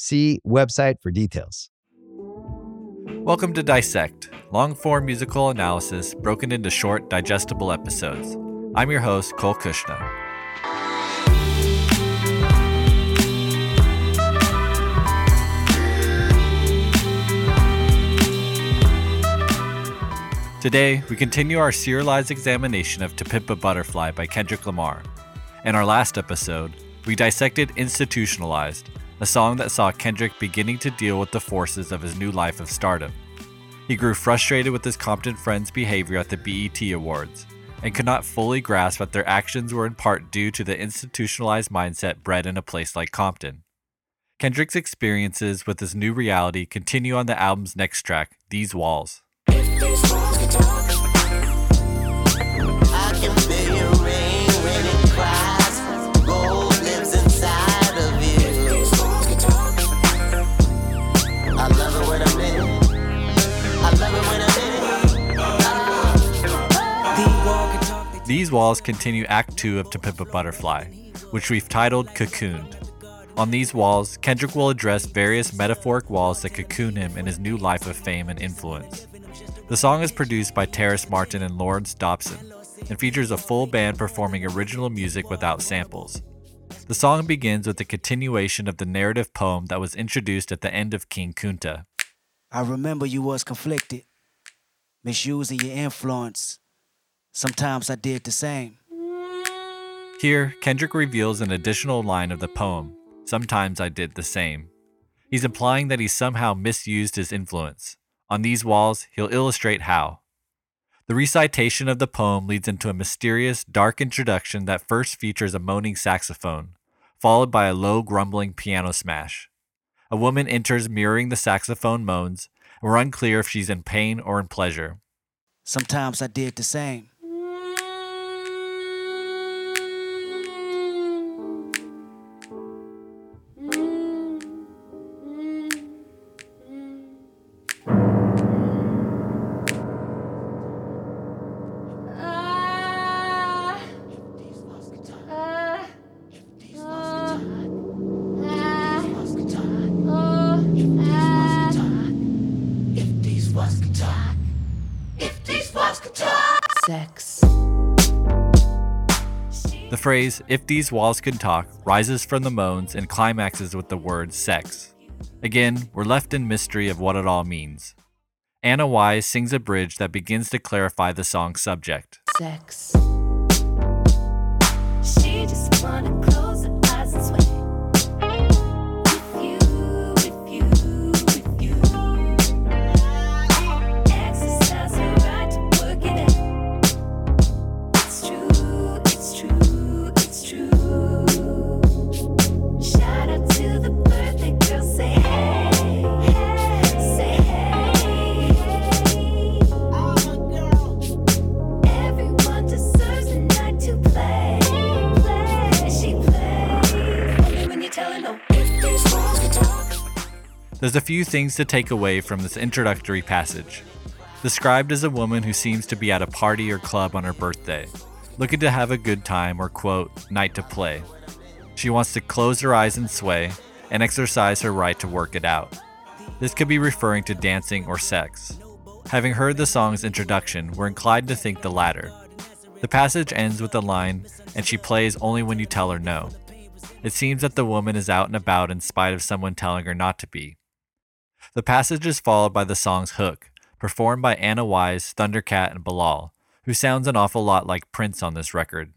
See website for details. Welcome to Dissect, long form musical analysis broken into short, digestible episodes. I'm your host, Cole Cuchna. Today, we continue our serialized examination of To Pimp a Butterfly by Kendrick Lamar. In our last episode, we dissected Institutionalized, a song that saw Kendrick beginning to deal with the forces of his new life of stardom. He grew frustrated with his Compton friends' behavior at the BET Awards and could not fully grasp that their actions were in part due to the institutionalized mindset bred in a place like Compton. Kendrick's experiences with his new reality continue on the album's next track, These Walls. These walls continue Act 2 of To Pimp a Butterfly, which we've titled Cocooned. On these walls, Kendrick will address various metaphoric walls that cocoon him in his new life of fame and influence. The song is produced by Terrace Martin and Larrance Dopson and features a full band performing original music without samples. The song begins with a continuation of the narrative poem that was introduced at the end of King Kunta. I remember you was conflicted, misusing your influence. Sometimes I did the same. Here, Kendrick reveals an additional line of the poem Sometimes I did the same. He's implying that he somehow misused his influence. On these walls, he'll illustrate how. The recitation of the poem leads into a mysterious, dark introduction that first features a moaning saxophone, followed by a low, grumbling piano smash. A woman enters mirroring the saxophone moans, and we're unclear if she's in pain or in pleasure. Sometimes I did the same. Phrase, if these walls could talk, rises from the moans and climaxes with the word sex. Again, we're left in mystery of what it all means. Anna Wise sings a bridge that begins to clarify the song's subject. Sex. A few things to take away from this introductory passage. Described as a woman who seems to be at a party or club on her birthday, looking to have a good time or, quote, night to play. She wants to close her eyes and sway and exercise her right to work it out. This could be referring to dancing or sex. Having heard the song's introduction, we're inclined to think the latter. The passage ends with the line, and she plays only when you tell her no. It seems that the woman is out and about in spite of someone telling her not to be. The passage is followed by the song's hook, performed by Anna Wise, Thundercat, and Bilal, who sounds an awful lot like Prince on this record.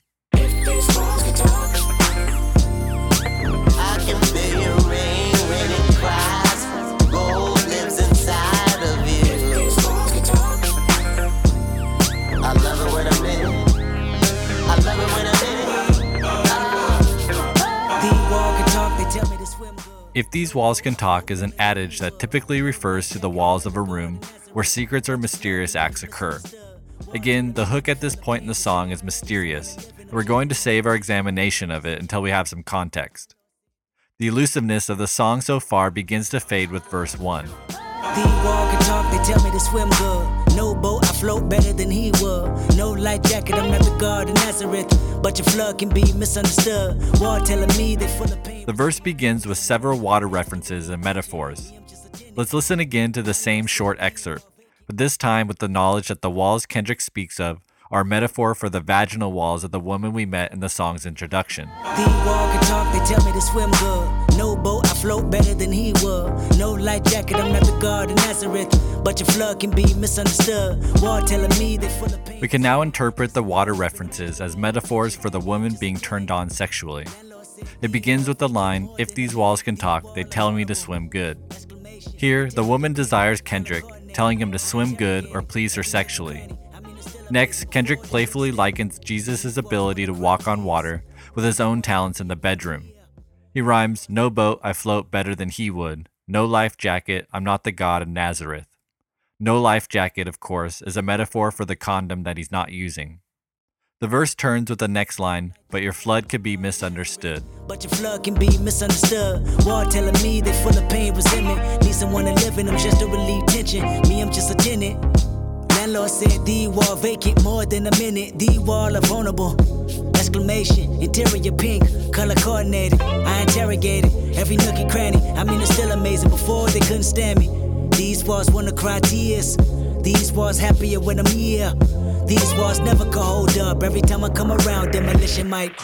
If these walls can talk is an adage that typically refers to the walls of a room where secrets or mysterious acts occur. Again, the hook at this point in the song is mysterious. We're going to save our examination of it until we have some context. The elusiveness of the song so far begins to fade with verse 1. Float better than he would. No light jacket, I'm not the God of Nazareth. But your flood can be misunderstood. Wall telling me they full of pain. The verse begins with several water references and metaphors. Let's listen again to the same short excerpt, but this time with the knowledge that the walls Kendrick speaks of are a metaphor for the vaginal walls of the woman we met in the song's introduction. The wall can talk, they tell me to swim good. No boat, float better than he would. No light jacket, I'm not the God of Nazareth. But your flood can be misunderstood. Wall telling me they full of pain. We can now interpret the water references as metaphors for the woman being turned on sexually. It begins with the line, If these walls can talk, they tell me to swim good. Here, the woman desires Kendrick, telling him to swim good or please her sexually. Next, Kendrick playfully likens Jesus' ability to walk on water with his own talents in the bedroom. He rhymes, No boat, I float better than he would. No life jacket, I'm not the God of Nazareth. No life jacket, of course, is a metaphor for the condom that he's not using. The verse turns with the next line, but your flood could be misunderstood. But your flood can be misunderstood. Wall telling me they full of pain, resentment. Need someone to live in them just to relieve tension. Me, I'm just a tenant. Landlord said the wall vacant more than a minute. The wall are vulnerable. Exclamation, interior pink, color coordinated. I interrogated every nook and cranny. I mean, it's still amazing. Before they couldn't stand me. These walls wanna cry tears. These walls happier when I'm here. These walls never can hold up. Every time I come around, demolition might.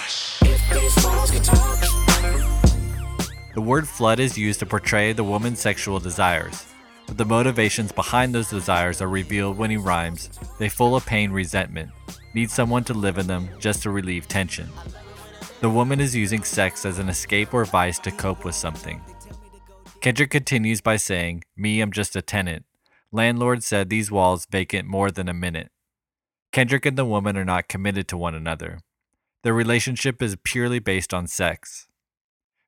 The word flood is used to portray the woman's sexual desires, but the motivations behind those desires are revealed when he rhymes, they full of pain, resentment, need someone to live in them just to relieve tension. The woman is using sex as an escape or vice to cope with something. Kendrick continues by saying, Me, I'm just a tenant. Landlord said these walls vacant more than a minute. Kendrick and the woman are not committed to one another. Their relationship is purely based on sex.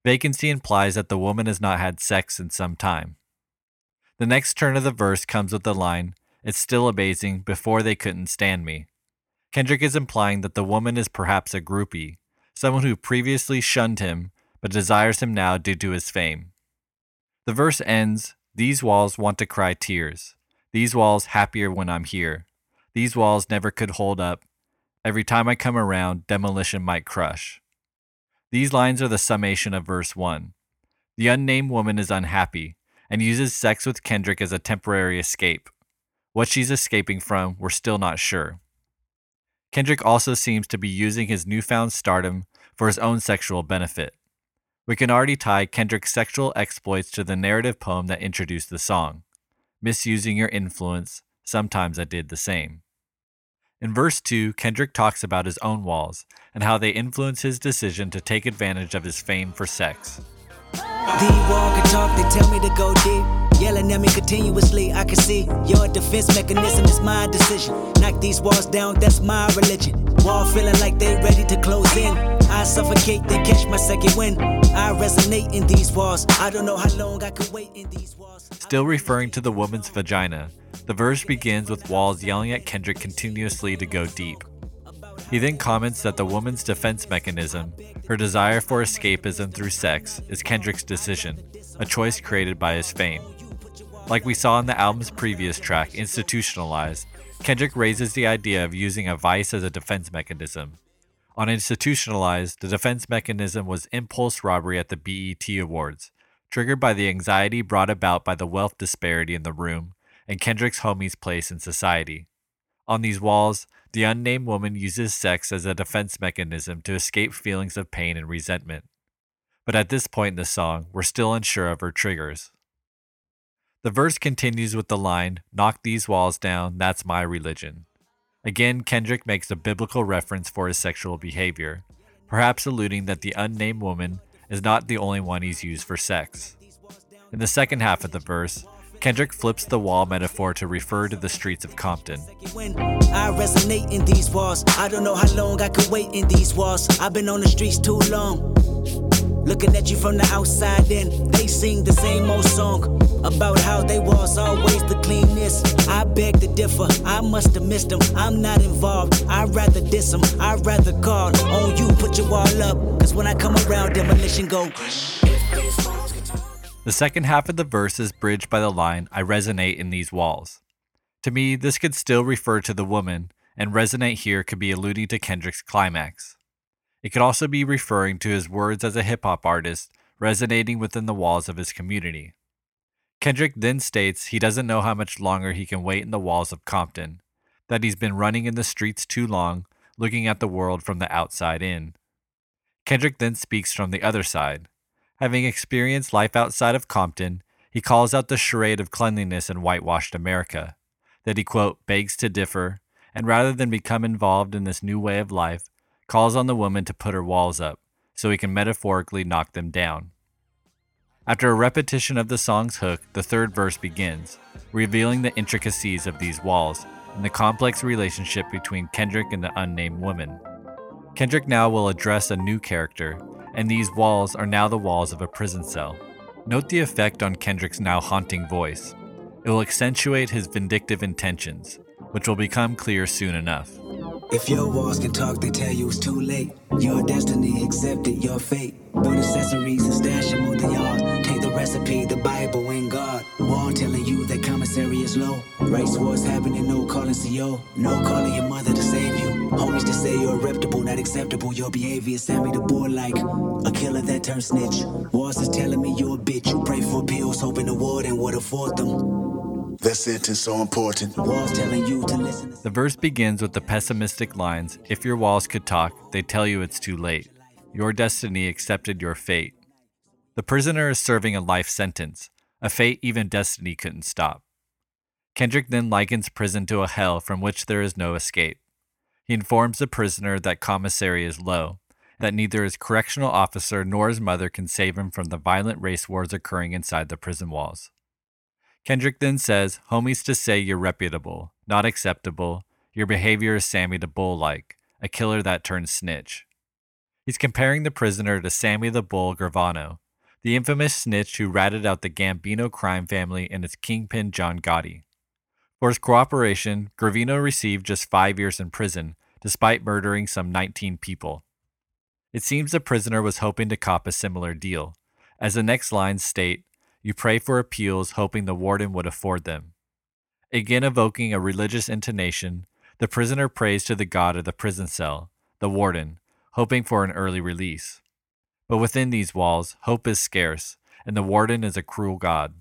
Vacancy implies that the woman has not had sex in some time. The next turn of the verse comes with the line, It's still amazing, before they couldn't stand me. Kendrick is implying that the woman is perhaps a groupie, someone who previously shunned him but desires him now due to his fame. The verse ends, These walls want to cry tears. These walls happier when I'm here. These walls never could hold up. Every time I come around, demolition might crush. These lines are the summation of verse 1. The unnamed woman is unhappy and uses sex with Kendrick as a temporary escape. What she's escaping from, we're still not sure. Kendrick also seems to be using his newfound stardom for his own sexual benefit. We can already tie Kendrick's sexual exploits to the narrative poem that introduced the song. Misusing your influence, sometimes I did the same. In verse 2, Kendrick talks about his own walls and how they influence his decision to take advantage of his fame for sex. The wall can talk, they tell me to go deep. Yelling at me continuously, I can see your defense mechanism is my decision. Knock these walls down, that's my religion. Wall feeling like they ready to close in. I suffocate, then catch my second wind. I resonate in these walls. I don't know how long I could wait in these walls. Still referring to the woman's vagina, the verse begins with Walls yelling at Kendrick continuously to go deep. He then comments that the woman's defense mechanism, her desire for escapism through sex, is Kendrick's decision, a choice created by his fame. Like we saw in the album's previous track, Institutionalized, Kendrick raises the idea of using a vice as a defense mechanism. On Institutionalized, the defense mechanism was impulse robbery at the BET Awards, triggered by the anxiety brought about by the wealth disparity in the room and Kendrick's homie's place in society. On these walls, the unnamed woman uses sex as a defense mechanism to escape feelings of pain and resentment. But at this point in the song, we're still unsure of her triggers. The verse continues with the line, Knock these walls down, that's my religion. Again, Kendrick makes a biblical reference for his sexual behavior, perhaps alluding that the unnamed woman is not the only one he's used for sex. In the second half of the verse, Kendrick flips the wall metaphor to refer to the streets of Compton. When I resonate in these walls, I don't know how long I could wait in these walls. I've been on the streets too long. Looking at you from the outside in, they sing the same old song about how they was always the cleanest. I beg to differ, I must have missed them. I'm not involved, I'd rather diss them, I'd rather call on you, put your wall up. Cause when I come around, demolition go. The second half of the verse is bridged by the line, I resonate in these walls. To me, this could still refer to the woman, and resonate here could be alluding to Kendrick's climax. It could also be referring to his words as a hip hop artist resonating within the walls of his community. Kendrick then states he doesn't know how much longer he can wait in the walls of Compton, that he's been running in the streets too long, looking at the world from the outside in. Kendrick then speaks from the other side. Having experienced life outside of Compton, he calls out the charade of cleanliness in whitewashed America, that he, quote, begs to differ, and rather than become involved in this new way of life, calls on the woman to put her walls up, so he can metaphorically knock them down. After a repetition of the song's hook, the third verse begins, revealing the intricacies of these walls and the complex relationship between Kendrick and the unnamed woman. Kendrick now will address a new character, and these walls are now the walls of a prison cell. Note the effect on Kendrick's now haunting voice. It will accentuate his vindictive intentions, which will become clear soon enough. If your walls can talk, they tell you it's too late. Your destiny accepted, your fate. Build accessories and stash them on the yard. Take the recipe, the Bible, and God. Wall telling you that commissary is low. Race wars happening, no calling CO. No calling your mother to save you. Homies to say you're reputable, not acceptable. Your behavior Sammy the Bull like a killer that turned snitch. Walls is telling me you're a bitch. You pray for pills, hoping the warden would afford them. That sentence so important. Walls telling you to listen. The verse begins with the pessimistic lines If your walls could talk, they tell you it's too late. Your destiny accepted your fate. The prisoner is serving a life sentence, a fate even destiny couldn't stop. Kendrick then likens prison to a hell from which there is no escape. He informs the prisoner that commissary is low, that neither his correctional officer nor his mother can save him from the violent race wars occurring inside the prison walls. Kendrick then says, Homies to say you're reputable, not acceptable, your behavior is Sammy the Bull like, a killer that turns snitch. He's comparing the prisoner to Sammy the Bull Gravano, the infamous snitch who ratted out the Gambino crime family and its kingpin John Gotti. For his cooperation, Gravano received just five years in prison, despite murdering some 19 people. It seems the prisoner was hoping to cop a similar deal, as the next lines state you pray for appeals, hoping the warden would afford them. Again, evoking a religious intonation, the prisoner prays to the god of the prison cell, the warden, hoping for an early release. But within these walls, hope is scarce, and the warden is a cruel god.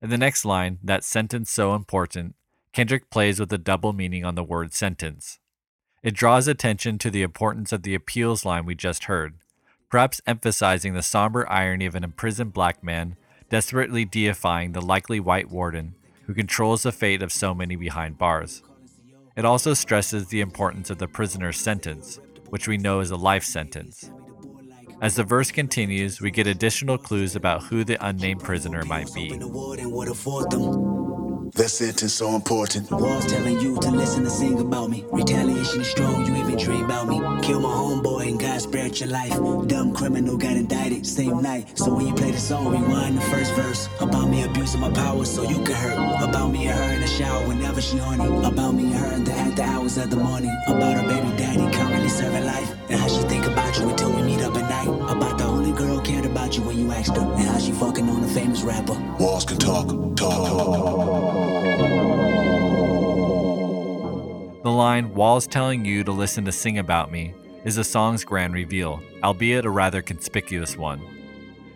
In the next line, that sentence so important, Kendrick plays with a double meaning on the word sentence. It draws attention to the importance of the appeals line we just heard, perhaps emphasizing the somber irony of an imprisoned black man desperately deifying the likely white warden who controls the fate of so many behind bars. It also stresses the importance of the prisoner's sentence, which we know is a life sentence. As the verse continues, we get additional clues about who the unnamed prisoner might be. The warden would afford them. That sentence so important. Walls telling you to listen and sing about me. Retaliation is strong, you even dream about me. Kill my homeboy and God spared your life. Dumb criminal got indicted same night. So when you play the song, rewind the first verse. About me abusing my power so you can hurt. About me and her in the shower whenever she horny. About me and her in the after hours of the morning. About her baby daddy currently serving life. And how she think about you until we meet up at night. About the only girl cared about you when you asked her, and how she fucking on a famous rapper. Walls can talk, talk, The line, Walls telling you to listen to Sing About Me, is the song's grand reveal, albeit a rather conspicuous one.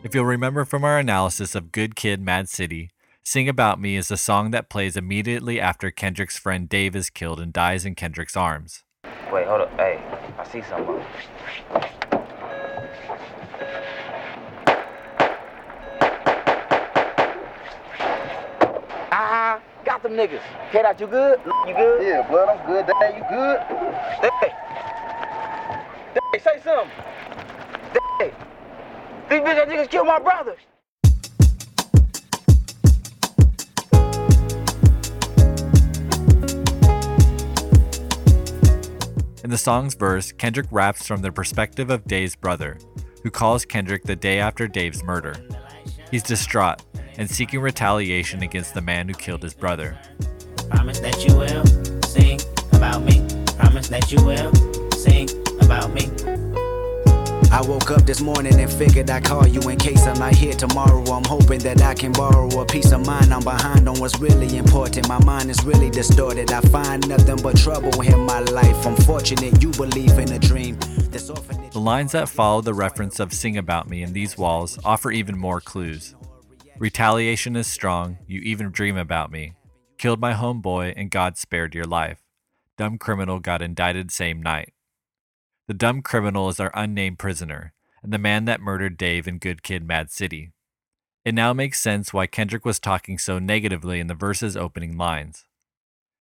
If you'll remember from our analysis of Good Kid, Mad City, Sing About Me is the song that plays immediately after Kendrick's friend Dave is killed and dies in Kendrick's arms. Wait, hold up. Hey, I see something. Ah, got them niggas. K-Dot, you good? You good? Yeah, blood, I'm good. Dad, you good? Hey, hey, say something. Hey, these bitch niggas killed my brother. In the song's verse, Kendrick raps from the perspective of Dave's brother, who calls Kendrick the day after Dave's murder. He's distraught and seeking retaliation against the man who killed his brother. Promise that you will sing about me. Promise that you will sing about me. I woke up this morning and figured I'd call you in case I'm not here tomorrow. I'm hoping that I can borrow a peace of mind. I'm behind on what's really important. My mind is really distorted. I find nothing but trouble in my life. I'm fortunate you believe in a dream. The lines that follow the reference of Sing About Me in these walls offer even more clues. Retaliation is strong, you even dream about me. Killed my homeboy and God spared your life. Dumb criminal got indicted same night. The dumb criminal is our unnamed prisoner, and the man that murdered Dave in Good Kid Mad City. It now makes sense why Kendrick was talking so negatively in the verse's opening lines.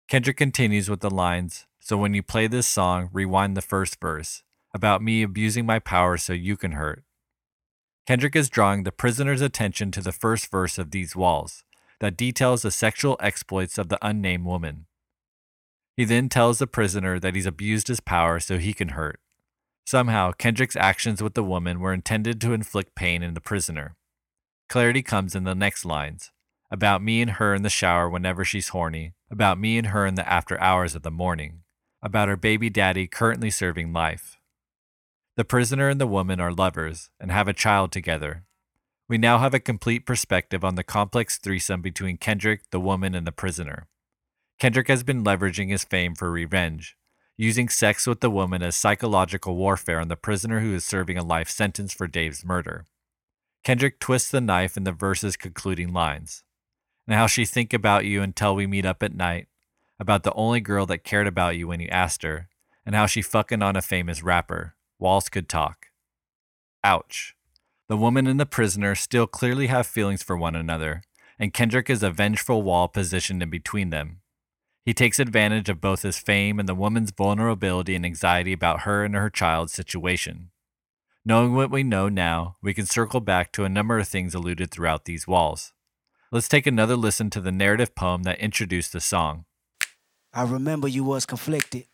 Kendrick continues with the lines So when you play this song, rewind the first verse about me abusing my power so you can hurt. Kendrick is drawing the prisoner's attention to the first verse of these walls that details the sexual exploits of the unnamed woman. He then tells the prisoner that he's abused his power so he can hurt. Somehow, Kendrick's actions with the woman were intended to inflict pain in the prisoner. Clarity comes in the next lines about me and her in the shower whenever she's horny, about me and her in the after hours of the morning, about her baby daddy currently serving life. The prisoner and the woman are lovers and have a child together. We now have a complete perspective on the complex threesome between Kendrick, the woman, and the prisoner. Kendrick has been leveraging his fame for revenge, using sex with the woman as psychological warfare on the prisoner who is serving a life sentence for Dave's murder. Kendrick twists the knife in the verse's concluding lines. And how she think about you until we meet up at night, about the only girl that cared about you when you asked her, and how she fucking on a famous rapper. Walls could talk. Ouch. The woman and the prisoner still clearly have feelings for one another, and Kendrick is a vengeful wall positioned in between them. He takes advantage of both his fame and the woman's vulnerability and anxiety about her and her child's situation. Knowing what we know now, we can circle back to a number of things alluded throughout these walls. Let's take another listen to the narrative poem that introduced the song. I remember you was conflicted,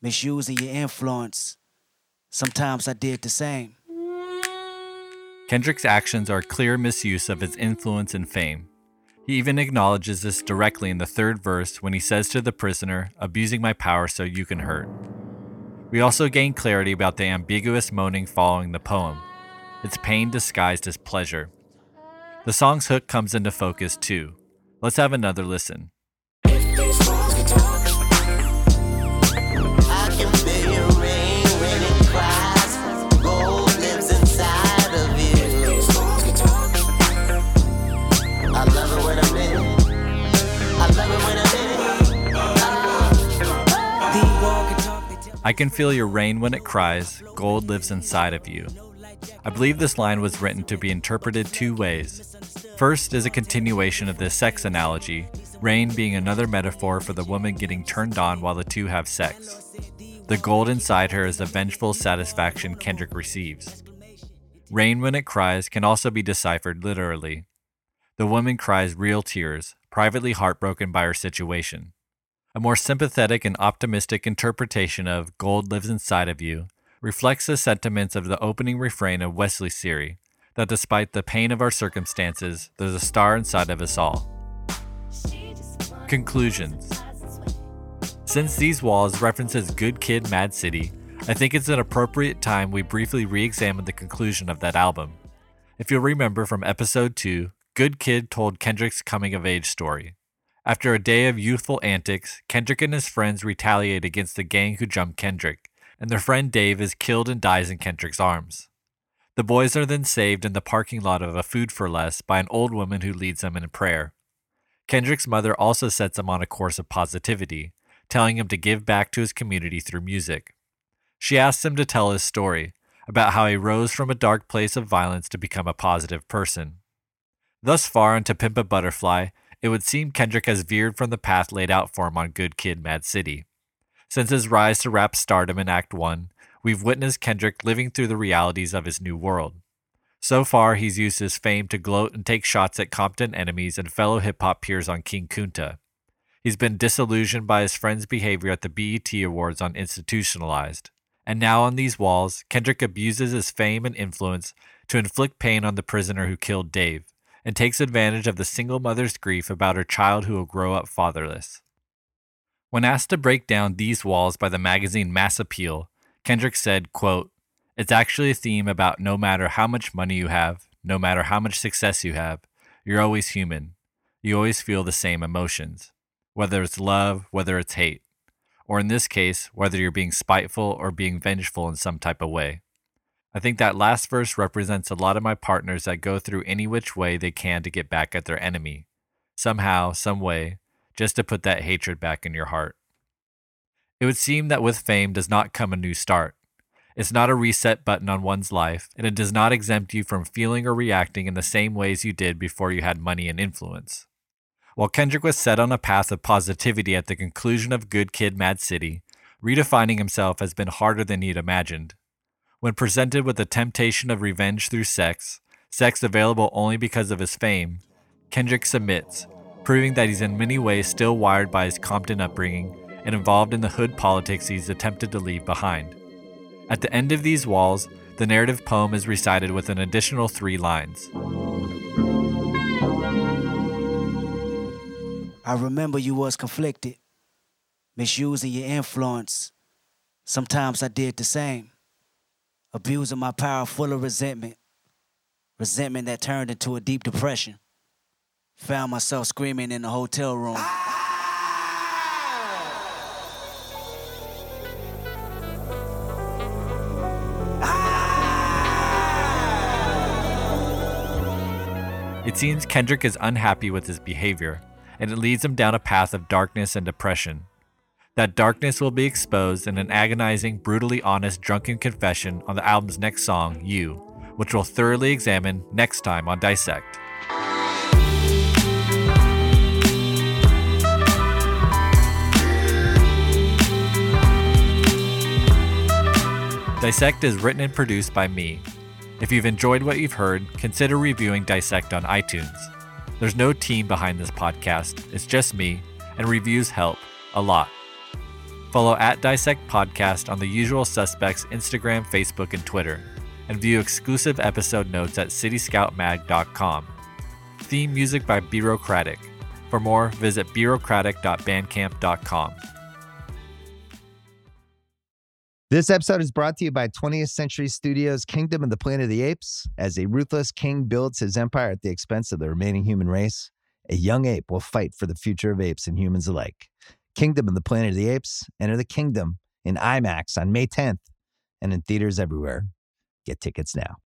misusing your influence. Sometimes I did the same. Kendrick's actions are a clear misuse of his influence and fame. He even acknowledges this directly in the third verse when he says to the prisoner, abusing my power so you can hurt. We also gain clarity about the ambiguous moaning following the poem. It's pain disguised as pleasure. The song's hook comes into focus too. Let's have another listen. I can feel your rain when it cries, gold lives inside of you. I believe this line was written to be interpreted two ways. First is a continuation of the sex analogy, rain being another metaphor for the woman getting turned on while the two have sex. The gold inside her is the vengeful satisfaction Kendrick receives. Rain when it cries can also be deciphered literally. The woman cries real tears, privately heartbroken by her situation. A more sympathetic and optimistic interpretation of Gold Lives Inside of You reflects the sentiments of the opening refrain of Wesley's theory that despite the pain of our circumstances, there's a star inside of us all. Conclusions Since these walls references Good Kid Mad City, I think it's an appropriate time we briefly re examine the conclusion of that album. If you'll remember from episode 2, Good Kid told Kendrick's coming of age story. After a day of youthful antics, Kendrick and his friends retaliate against the gang who jumped Kendrick, and their friend Dave is killed and dies in Kendrick's arms. The boys are then saved in the parking lot of a Food for Less by an old woman who leads them in prayer. Kendrick's mother also sets him on a course of positivity, telling him to give back to his community through music. She asks him to tell his story about how he rose from a dark place of violence to become a positive person. Thus far into Pimp a Butterfly, it would seem Kendrick has veered from the path laid out for him on Good Kid, Mad City. Since his rise to rap stardom in Act 1, we've witnessed Kendrick living through the realities of his new world. So far, he's used his fame to gloat and take shots at Compton enemies and fellow hip hop peers on King Kunta. He's been disillusioned by his friends' behavior at the BET Awards on Institutionalized. And now on these walls, Kendrick abuses his fame and influence to inflict pain on the prisoner who killed Dave, and takes advantage of the single mother's grief about her child who will grow up fatherless. When asked to break down these walls by the magazine Mass Appeal, Kendrick said, quote, It's actually a theme about no matter how much money you have, no matter how much success you have, you're always human. You always feel the same emotions, whether it's love, whether it's hate, or in this case, whether you're being spiteful or being vengeful in some type of way. I think that last verse represents a lot of my partners that go through any which way they can to get back at their enemy, somehow, some way, just to put that hatred back in your heart. It would seem that with fame does not come a new start. It's not a reset button on one's life, and it does not exempt you from feeling or reacting in the same ways you did before you had money and influence. While Kendrick was set on a path of positivity at the conclusion of Good Kid Mad City, redefining himself has been harder than he'd imagined. When presented with the temptation of revenge through sex, sex available only because of his fame, Kendrick submits, proving that he's in many ways still wired by his Compton upbringing and involved in the hood politics he's attempted to leave behind. At the end of these walls, the narrative poem is recited with an additional three lines. I remember you was conflicted, misusing your influence. Sometimes I did the same, abusing my power full of resentment, resentment that turned into a deep depression. Found myself screaming in the hotel room. It seems Kendrick is unhappy with his behavior, and it leads him down a path of darkness and depression. That darkness will be exposed in an agonizing, brutally honest, drunken confession on the album's next song, You, which we'll thoroughly examine next time on Dissect. Dissect is written and produced by me. If you've enjoyed what you've heard, consider reviewing Dissect on iTunes. There's no team behind this podcast, it's just me, and reviews help a lot. Follow at Dissect Podcast on the usual suspects Instagram, Facebook, and Twitter, and view exclusive episode notes at cityscoutmag.com. Theme music by Bureaucratic. For more, visit bureaucratic.bandcamp.com. This episode is brought to you by 20th Century Studios' Kingdom of the Planet of the Apes. As a ruthless king builds his empire at the expense of the remaining human race, a young ape will fight for the future of apes and humans alike. Kingdom of the Planet of the Apes. Enter the kingdom in IMAX on May 10th and in theaters everywhere. Get tickets now.